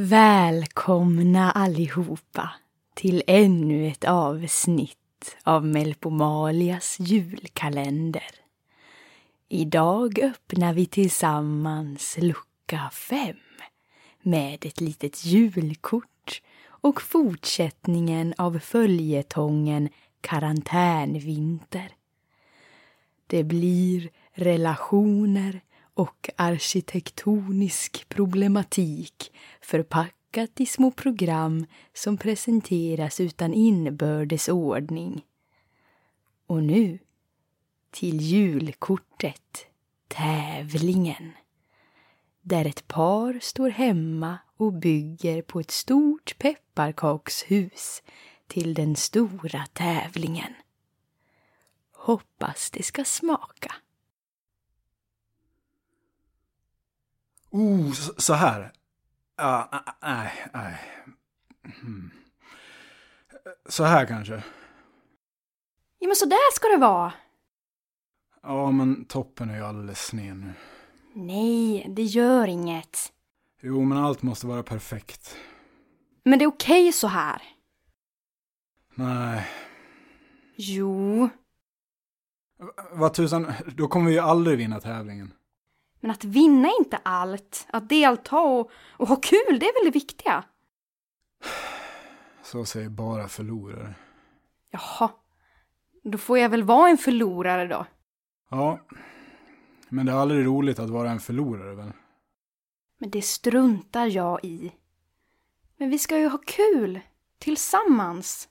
Välkomna allihopa till ännu ett avsnitt av Melpomalias julkalender. Idag öppnar vi tillsammans lucka fem med ett litet julkort och fortsättningen av följetongen Karantänvinter. Det blir relationer och arkitektonisk problematik förpackat i små program som presenteras utan inbördes ordning. Och nu till julkortet, tävlingen. Där ett par står hemma och bygger på ett stort pepparkakshus till den stora tävlingen. Hoppas det ska smaka. Oh, så här. Ja, nej, nej. Hmm. Så här kanske. Ja, men så där ska det vara. Ja, men toppen är ju alldeles sned nu. Nej, det gör inget. Jo, men allt måste vara perfekt. Men det är okej så här. Nej. Jo, Vad tusan, då kommer vi ju aldrig vinna tävlingen. Men att vinna är inte allt. Att delta och, och ha kul, det är väl det viktiga. Så säger bara förlorare. Jaha, då får jag väl vara en förlorare då. Ja, men det är aldrig roligt att vara en förlorare väl? Men det struntar jag i. Men vi ska ju ha kul. Tillsammans.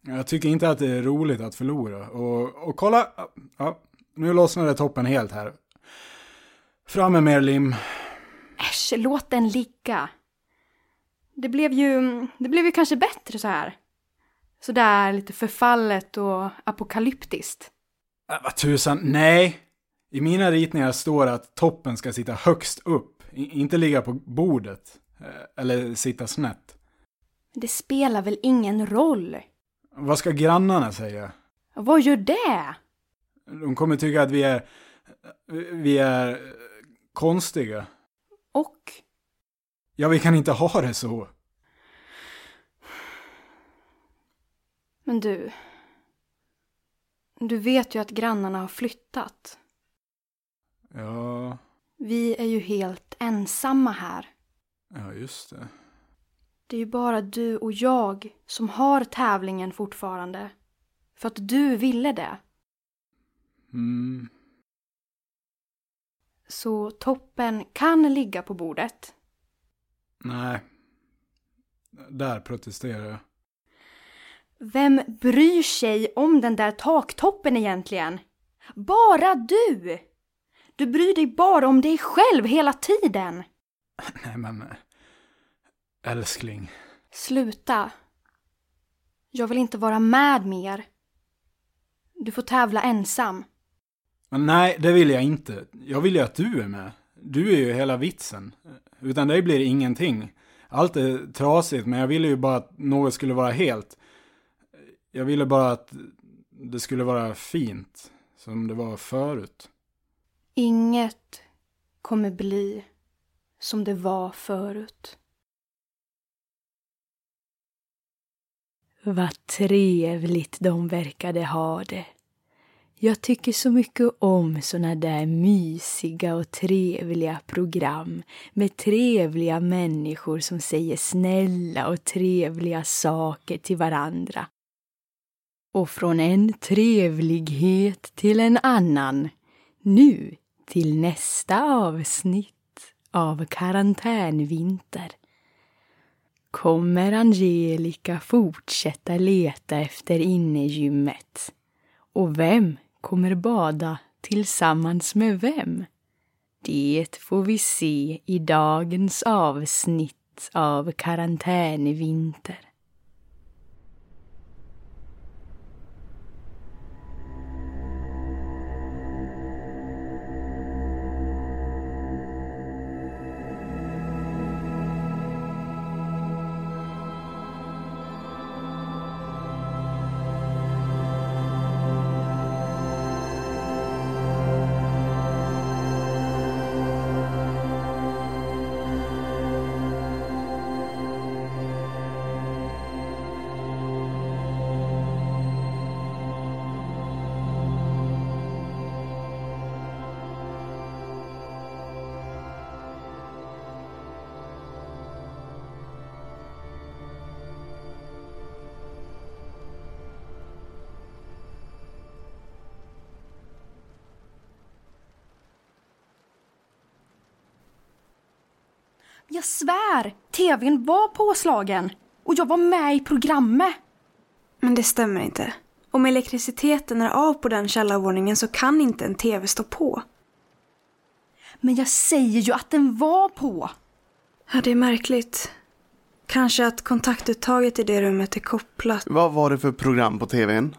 Jag tycker inte att det är roligt att förlora. Och, och kolla, ja, nu lossnade toppen helt här. Fram med mer lim. Äsch, låt den ligga. Det blev ju, det blev ju kanske bättre så här. Så där lite förfallet och apokalyptiskt. Äh, vad tusan, nej. I mina ritningar står det att toppen ska sitta högst upp. I, inte ligga på bordet. Eh, Eller sitta snett. Det spelar väl ingen roll? Vad ska grannarna säga? Vad gör det? De kommer tycka att vi är... Vi är konstiga. Och? Ja, vi kan inte ha det så. Men du. Du vet ju att grannarna har flyttat. Ja, Vi är ju helt ensamma här. ja just det. Det är ju bara du och jag som har tävlingen fortfarande. För att du ville det. Mm. Så toppen kan ligga på bordet. Nej. Där protesterar jag. Vem bryr sig om den där taktoppen egentligen? Bara du! Du bryr dig bara om dig själv hela tiden. Nej men... eh, Älskling. Sluta. Jag vill inte vara med mer. Du får tävla ensam. Nej, det vill jag inte. Jag vill ju att du är med. Du är ju hela vitsen. Utan dig blir det ingenting. Allt är trasigt, men jag ville ju bara att något skulle vara helt. Jag ville bara att det skulle vara fint. Som det var förut. Inget kommer bli som det var förut. Vad trevligt de verkade ha det. Jag tycker så mycket om såna där mysiga och trevliga program med trevliga människor som säger snälla och trevliga saker till varandra. Och från en trevlighet till en annan, nu till nästa avsnitt av Karantänvinter kommer Angelica fortsätta leta efter innegymmet. Och vem kommer bada tillsammans med vem? Det får vi se i dagens avsnitt av Karantänvinter. Jag svär! TVn var påslagen. Och jag var med i programmet. Men det stämmer inte. Om elektriciteten är av på den källarvåningen så kan inte en TV stå på. Men jag säger ju att den var på. Ja, det är märkligt. Kanske att kontaktuttaget i det rummet är kopplat. Vad var det för program på tvn?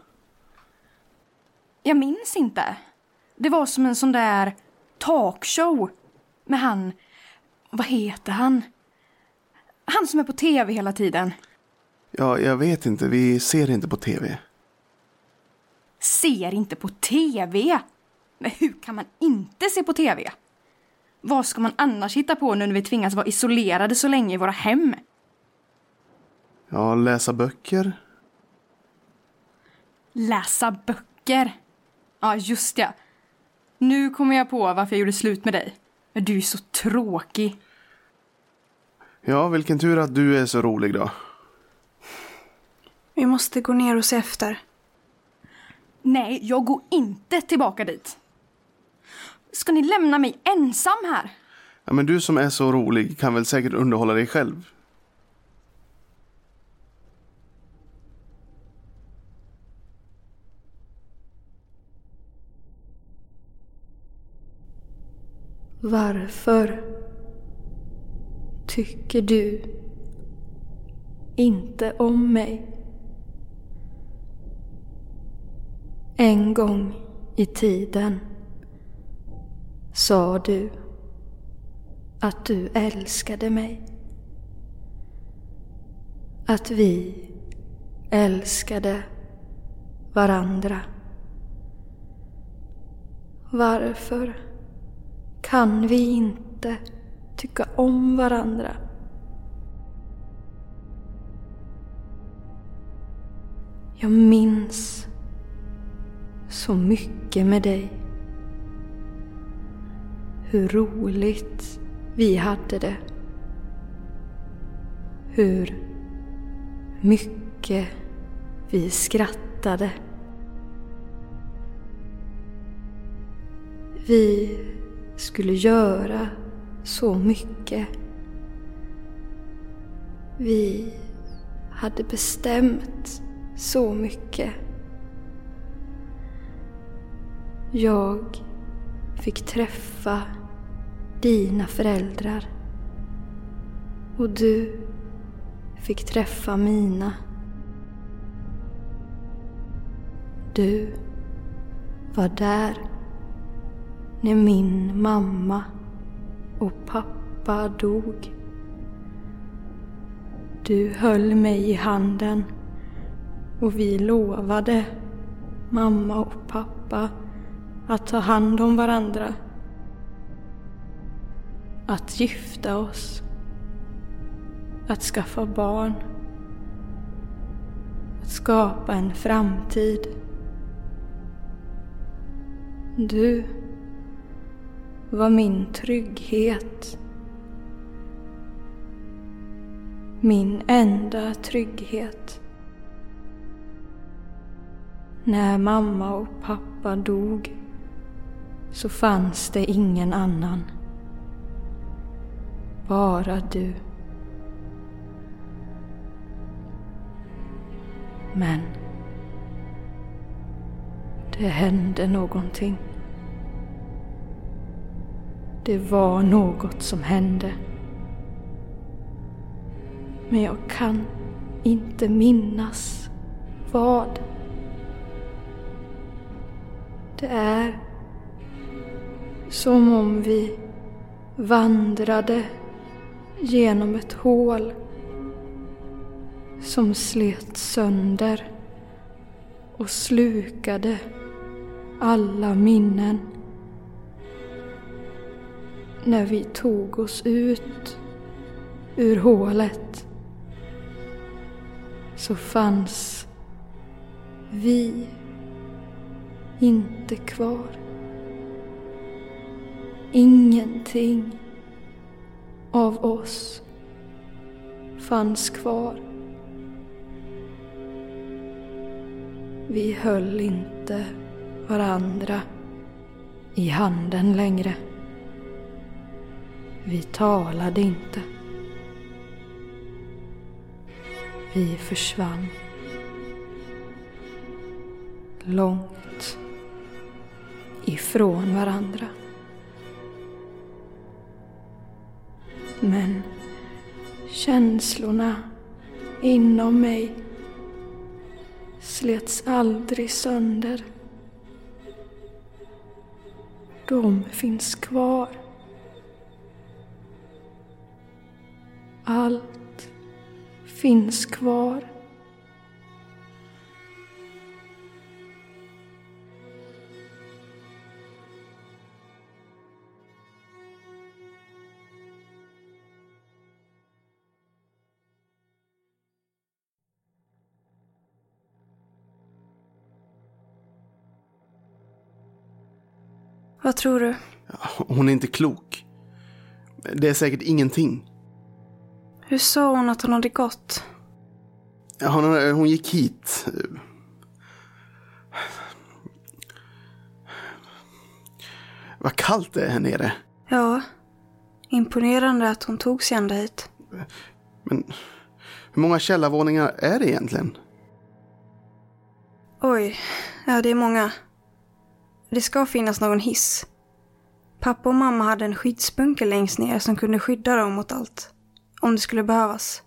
Jag minns inte. Det var som en sån där talkshow med han... Vad heter han? Han som är på tv hela tiden. Ja, jag vet inte. Vi ser inte på tv. Ser inte på tv? Men hur kan man inte se på tv? Vad ska man annars hitta på nu när vi tvingas vara isolerade så länge i våra hem? Ja, läsa böcker. Läsa böcker. Ja, just det. Nu kommer jag på varför jag gjorde slut med dig. Men du är så tråkig. Ja, vilken tur att du är så rolig då. Vi måste gå ner och se efter. Nej, jag går inte tillbaka dit. Ska ni lämna mig ensam här? Ja, men du som är så rolig kan väl säkert underhålla dig själv? Varför tycker du inte om mig? En gång i tiden sa du att du älskade mig. Att vi älskade varandra. Varför kan vi inte tycka om varandra? Jag minns så mycket med dig. Hur roligt vi hade det. Hur mycket vi skrattade. Vi skulle göra så mycket. Vi hade bestämt så mycket. Jag fick träffa dina föräldrar. Och du fick träffa mina. Du var där när min mamma och pappa dog. Du höll mig i handen och vi lovade mamma och pappa att ta hand om varandra. Att gifta oss. Att skaffa barn. Att skapa en framtid. Du var min trygghet. Min enda trygghet. När mamma och pappa dog så fanns det ingen annan. Bara du. Men det hände någonting. Det var något som hände. Men jag kan inte minnas vad. Det är som om vi vandrade genom ett hål som slet sönder och slukade alla minnen. När vi tog oss ut ur hålet så fanns vi inte kvar. Ingenting av oss fanns kvar. Vi höll inte varandra i handen längre. Vi talade inte. Vi försvann. Långt ifrån varandra. Men känslorna inom mig slets aldrig sönder. De finns kvar. Allt finns kvar. Vad tror du? Hon är inte klok. Det är säkert ingenting. Hur sa hon att hon hade gått? Hon, hon gick hit. Vad kallt det är här nere. Ja, imponerande att hon tog sig ända hit. Men hur många källarvåningar är det egentligen? Oj, ja det är många. Det ska finnas någon hiss. Pappa och mamma hade en skyddsbunker längst ner som kunde skydda dem mot allt. Om det skulle behövas.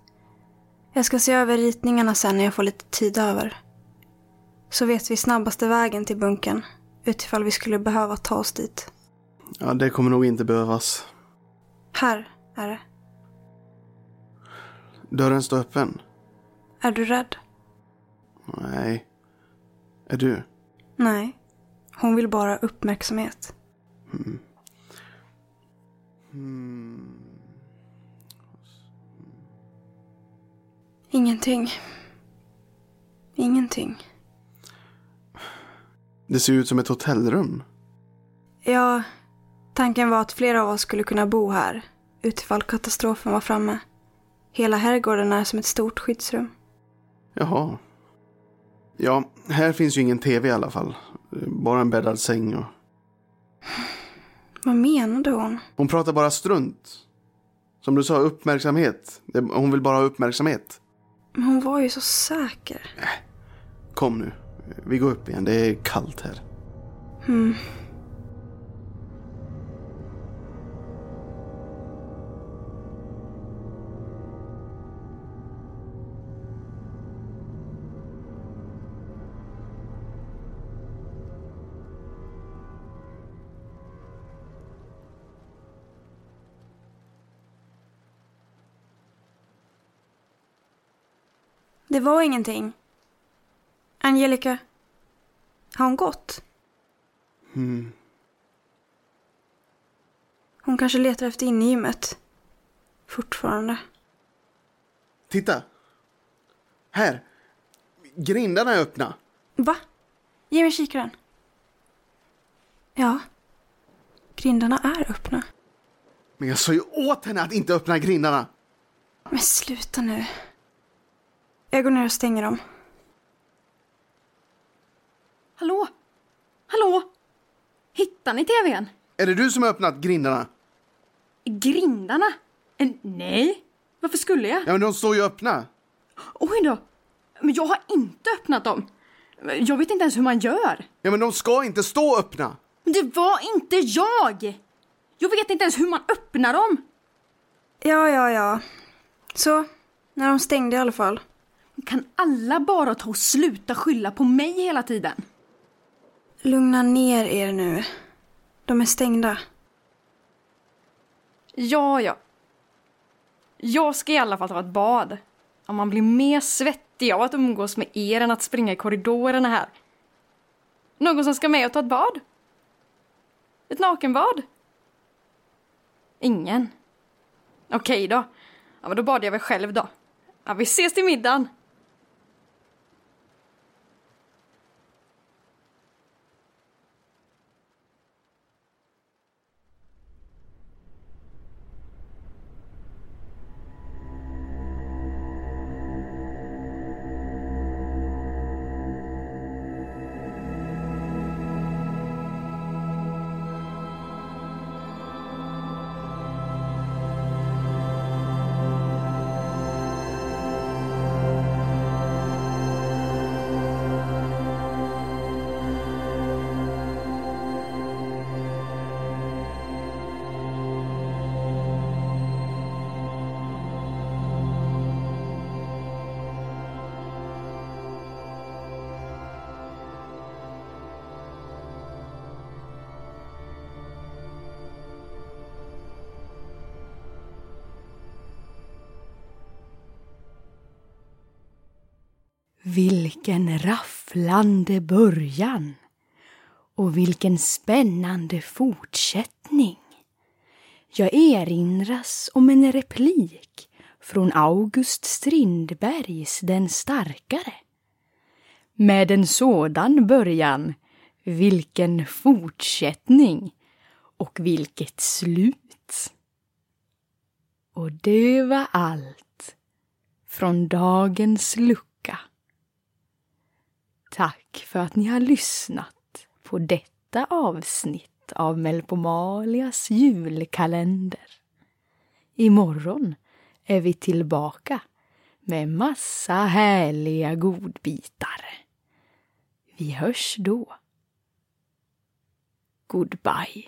Jag ska se över ritningarna sen när jag får lite tid över. Så vet vi snabbaste vägen till bunkern utifall vi skulle behöva ta oss dit. Ja, det kommer nog inte behövas. Här är det. Dörren står öppen. Är du rädd? Nej. Är du? Nej. Hon vill bara uppmärksamhet. Ingenting. Ingenting. Det ser ut som ett hotellrum. Ja, tanken var att flera av oss skulle kunna bo här utifall katastrofen var framme. Hela herrgården är som ett stort skyddsrum. Jaha. Ja, här finns ju ingen tv i alla fall. Bara en bäddad säng och... Vad menade hon? Hon pratar bara strunt. Som du sa, uppmärksamhet. Hon vill bara ha uppmärksamhet. Men hon var ju så säker. Kom nu. Vi går upp igen. Det är kallt här. Hmm. Det var ingenting. Angelica. Har hon gått? Mm. Hon kanske letar efter inne i gymmet. Fortfarande. Titta! Här! Grindarna är öppna. Va? Ge mig kikaren. Ja. Grindarna är öppna. Men jag sa ju åt henne att inte öppna grindarna. Men sluta nu. Jag går ner och stänger dem. Hallå? Hallå? Hittar ni tvn? Är det du som har öppnat grindarna? Grindarna? Nej. Varför skulle jag? Ja, men de står ju öppna. Oj då. Men jag har inte öppnat dem. Jag vet inte ens hur man gör. Ja, men de ska inte stå öppna. Men det var inte jag! Jag vet inte ens hur man öppnar dem. Ja, ja, ja. Så, när de stängde i alla fall. Kan alla bara ta och sluta skylla på mig hela tiden? Lugna ner er nu. De är stängda. Ja, ja. Jag ska i alla fall ta ett bad. Om man blir mer svettig av att umgås med er än att springa i korridorerna här. Någon som ska med och ta ett bad? Ett nakenbad? Ingen? Okej då. Ja, men då badar jag väl själv då. Ja, vi ses till middagen. Vilken rafflande början och vilken spännande fortsättning. Jag erinras om en replik från August Strindbergs Den starkare. Med en sådan början, vilken fortsättning och vilket slut. Och det var allt från dagens lucka. Tack för att ni har lyssnat på detta avsnitt av Melpomalias julkalender. Imorgon är vi tillbaka med massa härliga godbitar. Vi hörs då. Goodbye.